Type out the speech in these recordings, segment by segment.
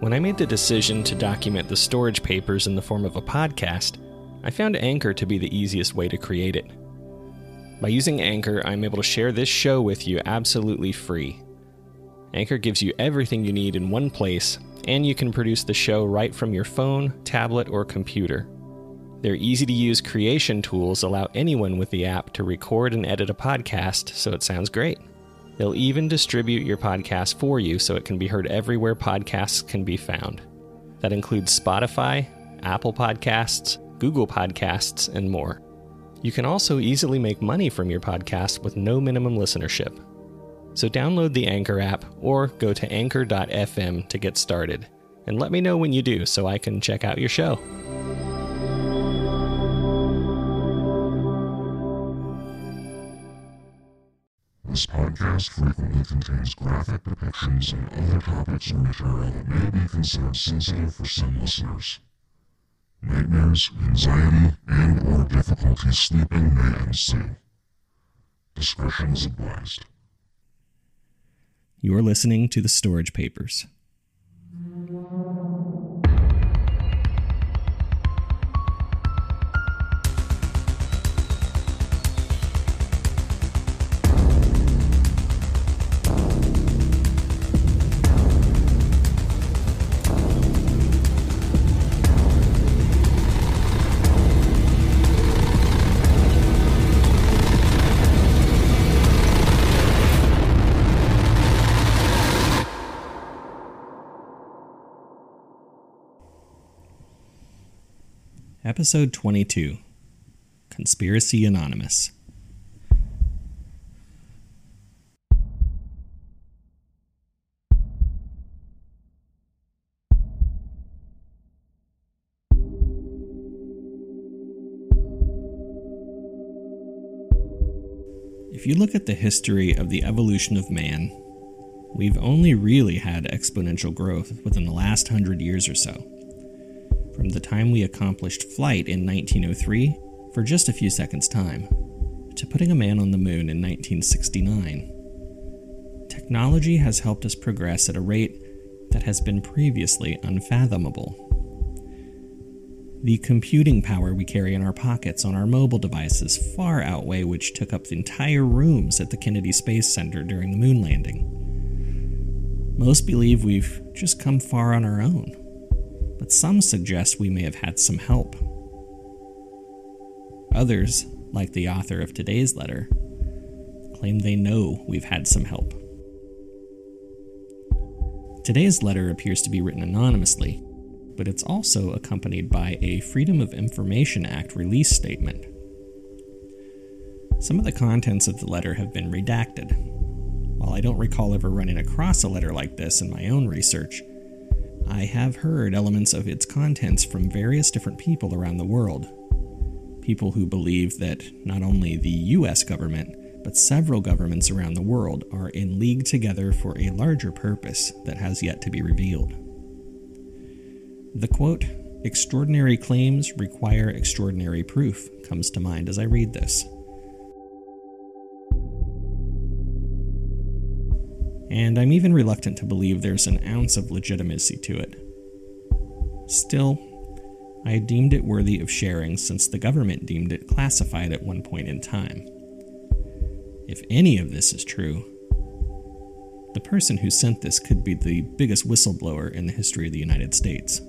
When I made the decision to document the storage papers in the form of a podcast, I found Anchor to be the easiest way to create it. By using Anchor, I'm able to share this show with you absolutely free. Anchor gives you everything you need in one place, and you can produce the show right from your phone, tablet, or computer. Their easy to use creation tools allow anyone with the app to record and edit a podcast so it sounds great. They'll even distribute your podcast for you so it can be heard everywhere podcasts can be found. That includes Spotify, Apple Podcasts, Google Podcasts, and more. You can also easily make money from your podcast with no minimum listenership. So download the Anchor app or go to anchor.fm to get started. And let me know when you do so I can check out your show. This podcast frequently contains graphic depictions and other topics or material that may be considered sensitive for some listeners. Nightmares, anxiety, and or difficulty sleeping may ensue. Discretion is advised. You're listening to the Storage Papers. Episode 22 Conspiracy Anonymous. If you look at the history of the evolution of man, we've only really had exponential growth within the last hundred years or so from the time we accomplished flight in 1903 for just a few seconds' time to putting a man on the moon in 1969. Technology has helped us progress at a rate that has been previously unfathomable. The computing power we carry in our pockets on our mobile devices far outweigh which took up the entire rooms at the Kennedy Space Center during the moon landing. Most believe we've just come far on our own but some suggest we may have had some help. Others, like the author of today's letter, claim they know we've had some help. Today's letter appears to be written anonymously, but it's also accompanied by a Freedom of Information Act release statement. Some of the contents of the letter have been redacted. While I don't recall ever running across a letter like this in my own research, I have heard elements of its contents from various different people around the world. People who believe that not only the US government, but several governments around the world are in league together for a larger purpose that has yet to be revealed. The quote, extraordinary claims require extraordinary proof, comes to mind as I read this. And I'm even reluctant to believe there's an ounce of legitimacy to it. Still, I deemed it worthy of sharing since the government deemed it classified at one point in time. If any of this is true, the person who sent this could be the biggest whistleblower in the history of the United States.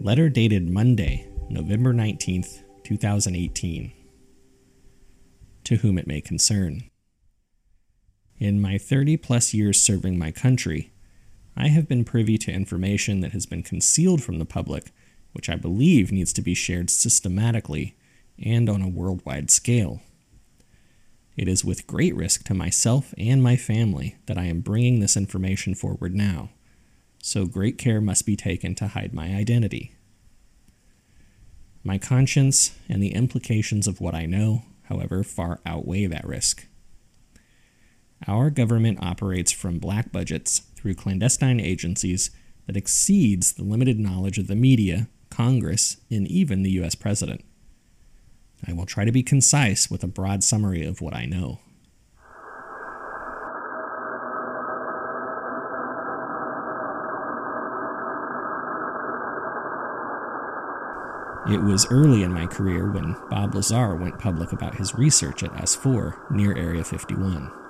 Letter dated Monday, November 19th, 2018. To whom it may concern. In my 30 plus years serving my country, I have been privy to information that has been concealed from the public, which I believe needs to be shared systematically and on a worldwide scale. It is with great risk to myself and my family that I am bringing this information forward now, so great care must be taken to hide my identity. My conscience and the implications of what I know, however, far outweigh that risk. Our government operates from black budgets through clandestine agencies that exceeds the limited knowledge of the media, Congress, and even the US president. I will try to be concise with a broad summary of what I know. It was early in my career when Bob Lazar went public about his research at S4 near Area 51.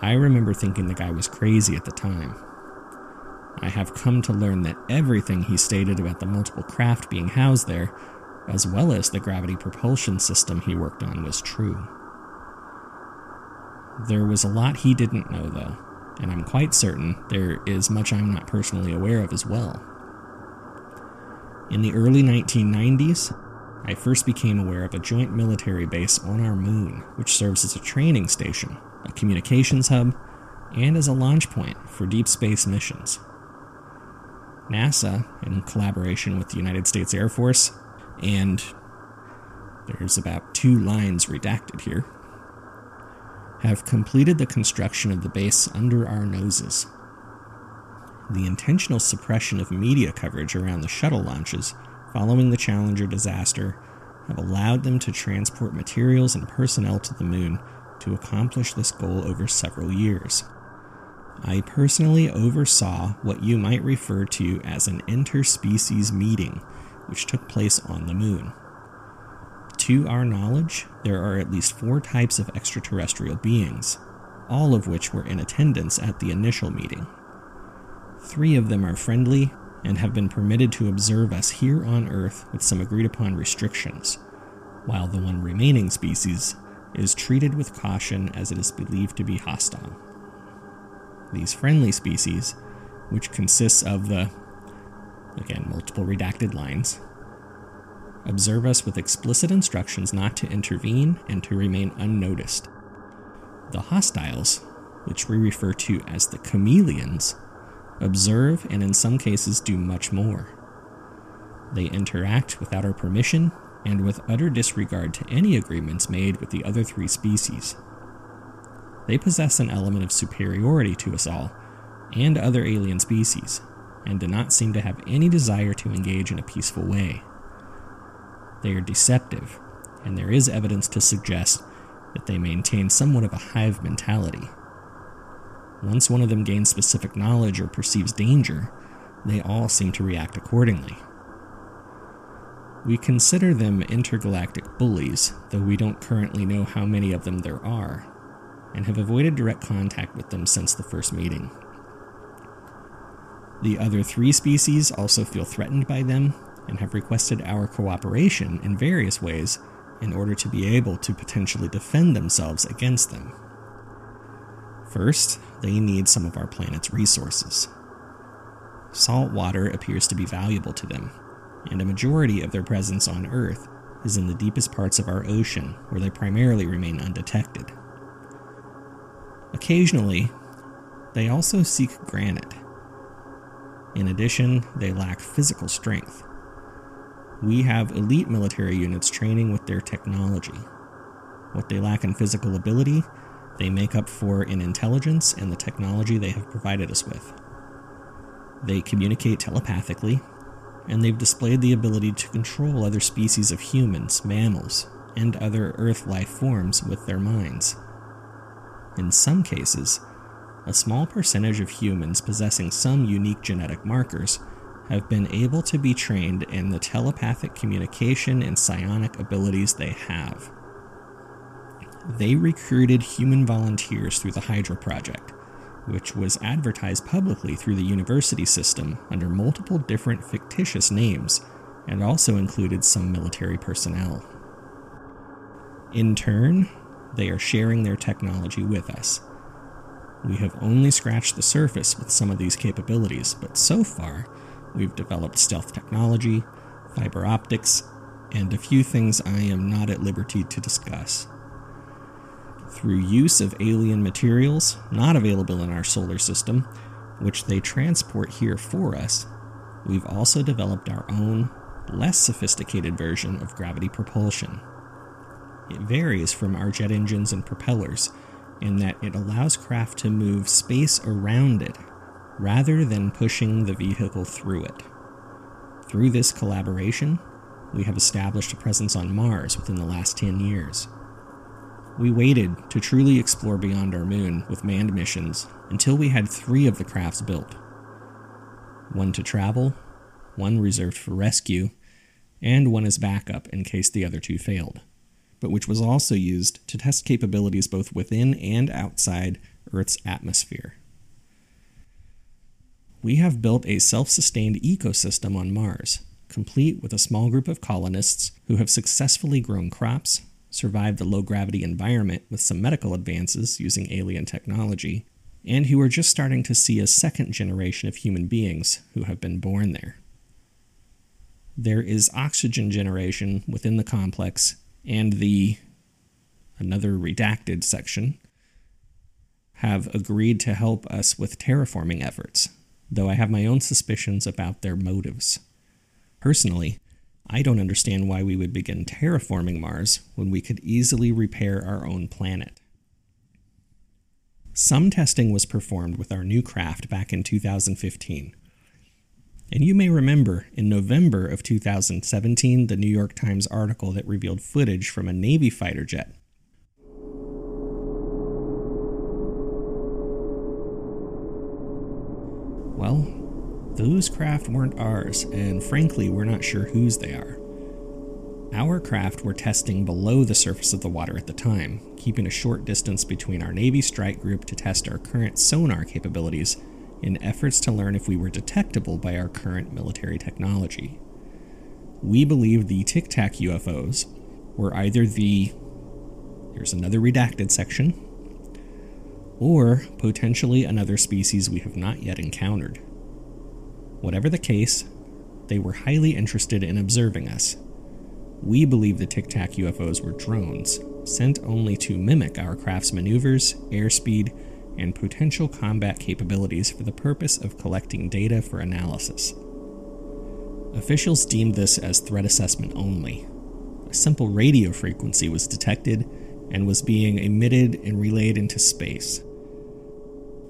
I remember thinking the guy was crazy at the time. I have come to learn that everything he stated about the multiple craft being housed there, as well as the gravity propulsion system he worked on, was true. There was a lot he didn't know, though, and I'm quite certain there is much I'm not personally aware of as well. In the early 1990s, I first became aware of a joint military base on our moon, which serves as a training station, a communications hub, and as a launch point for deep space missions. NASA, in collaboration with the United States Air Force, and there's about two lines redacted here, have completed the construction of the base under our noses the intentional suppression of media coverage around the shuttle launches following the Challenger disaster have allowed them to transport materials and personnel to the moon to accomplish this goal over several years. I personally oversaw what you might refer to as an interspecies meeting, which took place on the moon. To our knowledge, there are at least four types of extraterrestrial beings, all of which were in attendance at the initial meeting. Three of them are friendly and have been permitted to observe us here on Earth with some agreed upon restrictions, while the one remaining species is treated with caution as it is believed to be hostile. These friendly species, which consists of the, again, multiple redacted lines, observe us with explicit instructions not to intervene and to remain unnoticed. The hostiles, which we refer to as the chameleons, observe, and in some cases do much more. They interact without our permission and with utter disregard to any agreements made with the other three species. They possess an element of superiority to us all and other alien species, and do not seem to have any desire to engage in a peaceful way. They are deceptive, and there is evidence to suggest that they maintain somewhat of a hive mentality once one of them gains specific knowledge or perceives danger, they all seem to react accordingly. We consider them intergalactic bullies, though we don't currently know how many of them there are, and have avoided direct contact with them since the first meeting. The other three species also feel threatened by them and have requested our cooperation in various ways in order to be able to potentially defend themselves against them. First, they need some of our planet's resources. Salt water appears to be valuable to them, and a majority of their presence on Earth is in the deepest parts of our ocean, where they primarily remain undetected. Occasionally, they also seek granite. In addition, they lack physical strength. We have elite military units training with their technology. What they lack in physical ability, they make up for in intelligence and the technology they have provided us with. They communicate telepathically, and they've displayed the ability to control other species of humans, mammals, and other Earth life forms with their minds. In some cases, a small percentage of humans possessing some unique genetic markers have been able to be trained in the telepathic communication and psionic abilities they have they recruited human volunteers through the Hydra Project, which was advertised publicly through the university system under multiple different fictitious names and also included some military personnel. In turn, they are sharing their technology with us. We have only scratched the surface with some of these capabilities, but so far, we've developed stealth technology, fiber optics, and a few things I am not at liberty to discuss through use of alien materials not available in our solar system, which they transport here for us, we've also developed our own, less sophisticated version of gravity propulsion. It varies from our jet engines and propellers in that it allows craft to move space around it rather than pushing the vehicle through it. Through this collaboration, we have established a presence on Mars within the last 10 years. We waited to truly explore beyond our moon with manned missions until we had three of the crafts built one to travel, one reserved for rescue, and one as backup in case the other two failed, but which was also used to test capabilities both within and outside Earth's atmosphere. We have built a self sustained ecosystem on Mars, complete with a small group of colonists who have successfully grown crops, survived the low gravity environment with some medical advances using alien technology, and who are just starting to see a second generation of human beings who have been born there. There is oxygen generation within the complex, and the another redacted section have agreed to help us with terraforming efforts, though I have my own suspicions about their motives. Personally, I don't understand why we would begin terraforming Mars when we could easily repair our own planet. Some testing was performed with our new craft back in 2015. And you may remember in November of 2017 the New York Times article that revealed footage from a Navy fighter jet. Well, those craft weren't ours, and frankly, we're not sure whose they are. Our craft were testing below the surface of the water at the time, keeping a short distance between our Navy strike group to test our current sonar capabilities in efforts to learn if we were detectable by our current military technology. We believe the Tic Tac UFOs were either the here's another redacted section or potentially another species we have not yet encountered. Whatever the case, they were highly interested in observing us we believe the Tic Tac UFOs were drones, sent only to mimic our craft's maneuvers, airspeed, and potential combat capabilities for the purpose of collecting data for analysis. Officials deemed this as threat assessment only. A simple radio frequency was detected and was being emitted and relayed into space.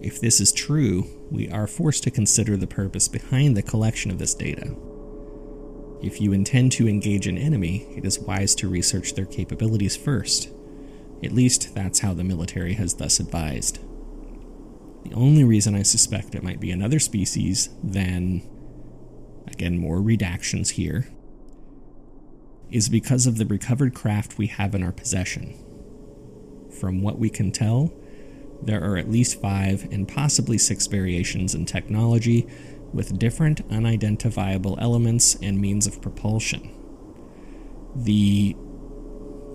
If this is true, we are forced to consider the purpose behind the collection of this data. If you intend to engage an enemy, it is wise to research their capabilities first. At least that's how the military has thus advised. The only reason I suspect it might be another species than, again, more redactions here, is because of the recovered craft we have in our possession. From what we can tell, there are at least five and possibly six variations in technology with different unidentifiable elements and means of propulsion. The,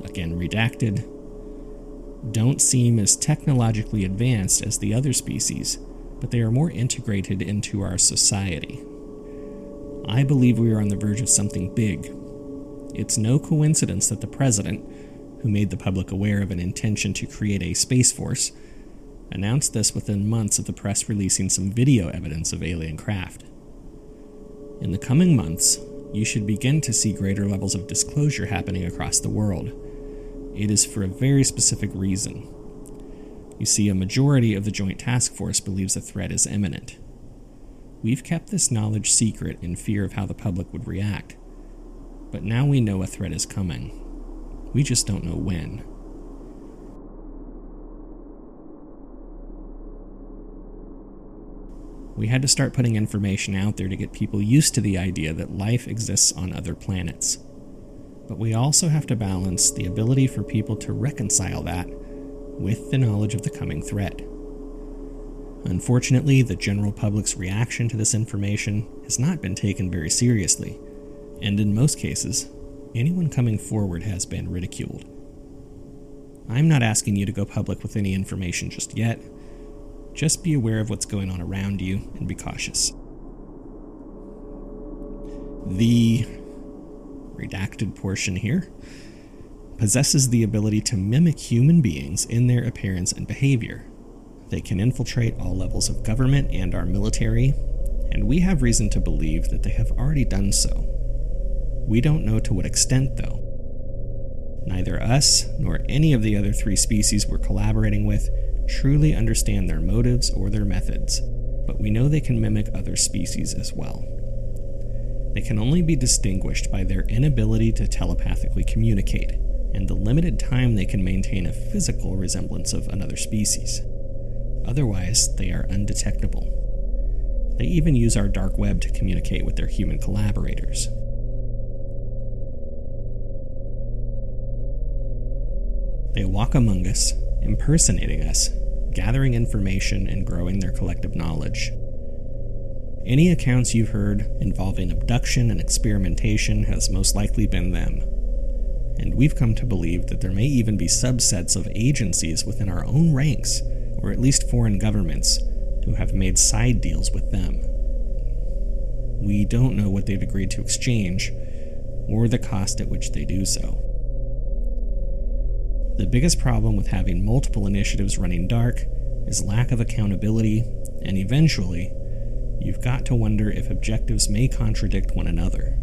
again redacted, don't seem as technologically advanced as the other species, but they are more integrated into our society. I believe we are on the verge of something big. It's no coincidence that the president, who made the public aware of an intention to create a space force, announced this within months of the press releasing some video evidence of alien craft. In the coming months, you should begin to see greater levels of disclosure happening across the world. It is for a very specific reason. You see, a majority of the Joint Task Force believes a threat is imminent. We've kept this knowledge secret in fear of how the public would react. But now we know a threat is coming. We just don't know when. We had to start putting information out there to get people used to the idea that life exists on other planets. But we also have to balance the ability for people to reconcile that with the knowledge of the coming threat. Unfortunately, the general public's reaction to this information has not been taken very seriously, and in most cases, anyone coming forward has been ridiculed. I'm not asking you to go public with any information just yet. Just be aware of what's going on around you and be cautious. The redacted portion here possesses the ability to mimic human beings in their appearance and behavior. They can infiltrate all levels of government and our military, and we have reason to believe that they have already done so. We don't know to what extent, though. Neither us nor any of the other three species we're collaborating with truly understand their motives or their methods, but we know they can mimic other species as well. They can only be distinguished by their inability to telepathically communicate and the limited time they can maintain a physical resemblance of another species. Otherwise, they are undetectable. They even use our dark web to communicate with their human collaborators. They walk among us, impersonating us, gathering information and growing their collective knowledge. Any accounts you've heard involving abduction and experimentation has most likely been them. And we've come to believe that there may even be subsets of agencies within our own ranks, or at least foreign governments, who have made side deals with them. We don't know what they've agreed to exchange, or the cost at which they do so. The biggest problem with having multiple initiatives running dark is lack of accountability, and eventually, you've got to wonder if objectives may contradict one another.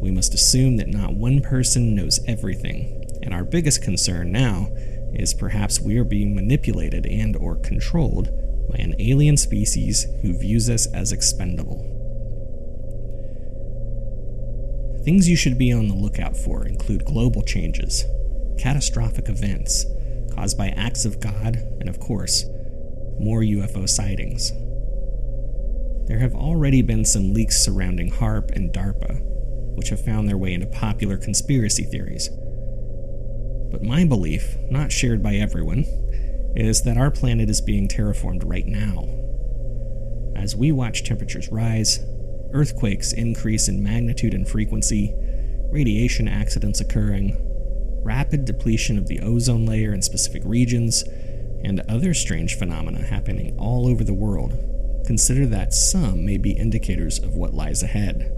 We must assume that not one person knows everything, and our biggest concern now is perhaps we are being manipulated and or controlled by an alien species who views us as expendable. Things you should be on the lookout for include global changes, catastrophic events caused by acts of God, and of course, more UFO sightings. There have already been some leaks surrounding HAARP and DARPA, which have found their way into popular conspiracy theories. But my belief, not shared by everyone, is that our planet is being terraformed right now. As we watch temperatures rise, earthquakes increase in magnitude and frequency, radiation accidents occurring, rapid depletion of the ozone layer in specific regions, and other strange phenomena happening all over the world, consider that some may be indicators of what lies ahead.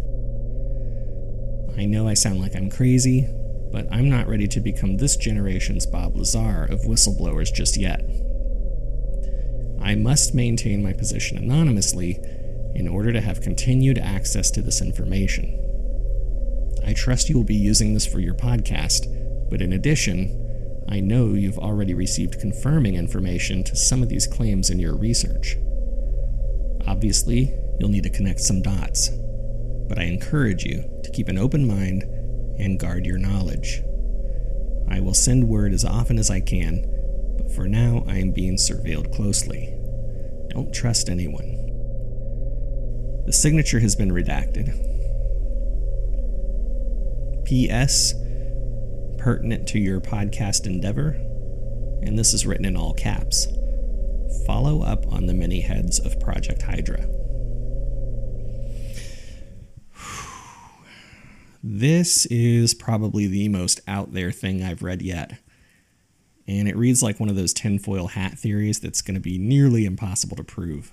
I know I sound like I'm crazy, but I'm not ready to become this generation's Bob Lazar of whistleblowers just yet. I must maintain my position anonymously in order to have continued access to this information. I trust you will be using this for your podcast but in addition, I know you've already received confirming information to some of these claims in your research. Obviously, you'll need to connect some dots, but I encourage you to keep an open mind and guard your knowledge. I will send word as often as I can, but for now I am being surveilled closely. Don't trust anyone. The signature has been redacted. P.S pertinent to your podcast endeavor, and this is written in all caps. Follow up on the many heads of Project Hydra. This is probably the most out there thing I've read yet. And it reads like one of those tinfoil hat theories that's going to be nearly impossible to prove.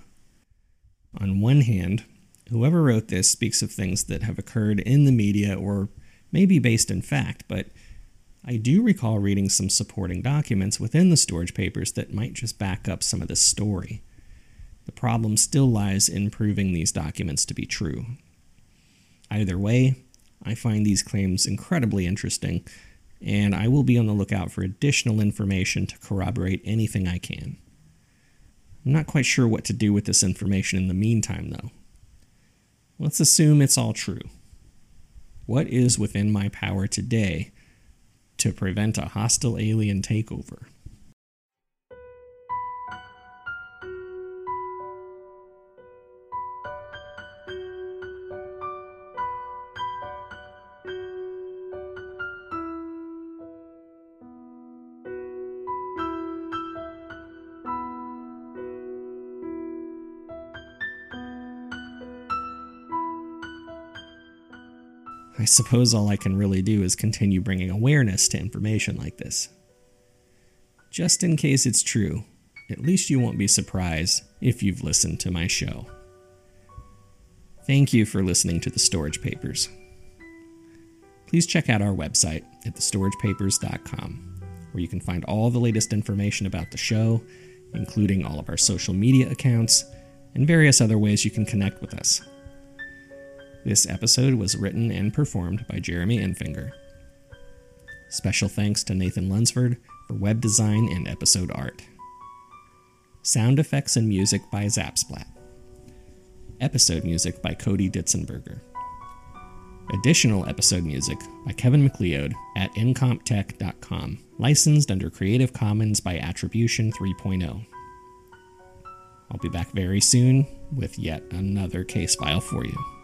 On one hand, whoever wrote this speaks of things that have occurred in the media or may be based in fact, but I do recall reading some supporting documents within the storage papers that might just back up some of this story. The problem still lies in proving these documents to be true. Either way, I find these claims incredibly interesting, and I will be on the lookout for additional information to corroborate anything I can. I'm not quite sure what to do with this information in the meantime, though. Let's assume it's all true. What is within my power today to prevent a hostile alien takeover. Suppose all I can really do is continue bringing awareness to information like this. Just in case it's true, at least you won't be surprised if you've listened to my show. Thank you for listening to the Storage Papers. Please check out our website at thestoragepapers.com, where you can find all the latest information about the show, including all of our social media accounts and various other ways you can connect with us. This episode was written and performed by Jeremy Enfinger. Special thanks to Nathan Lunsford for web design and episode art. Sound effects and music by Zapsplat. Episode music by Cody Ditzenberger. Additional episode music by Kevin MacLeod at incomptech.com, licensed under Creative Commons by Attribution 3.0. I'll be back very soon with yet another case file for you.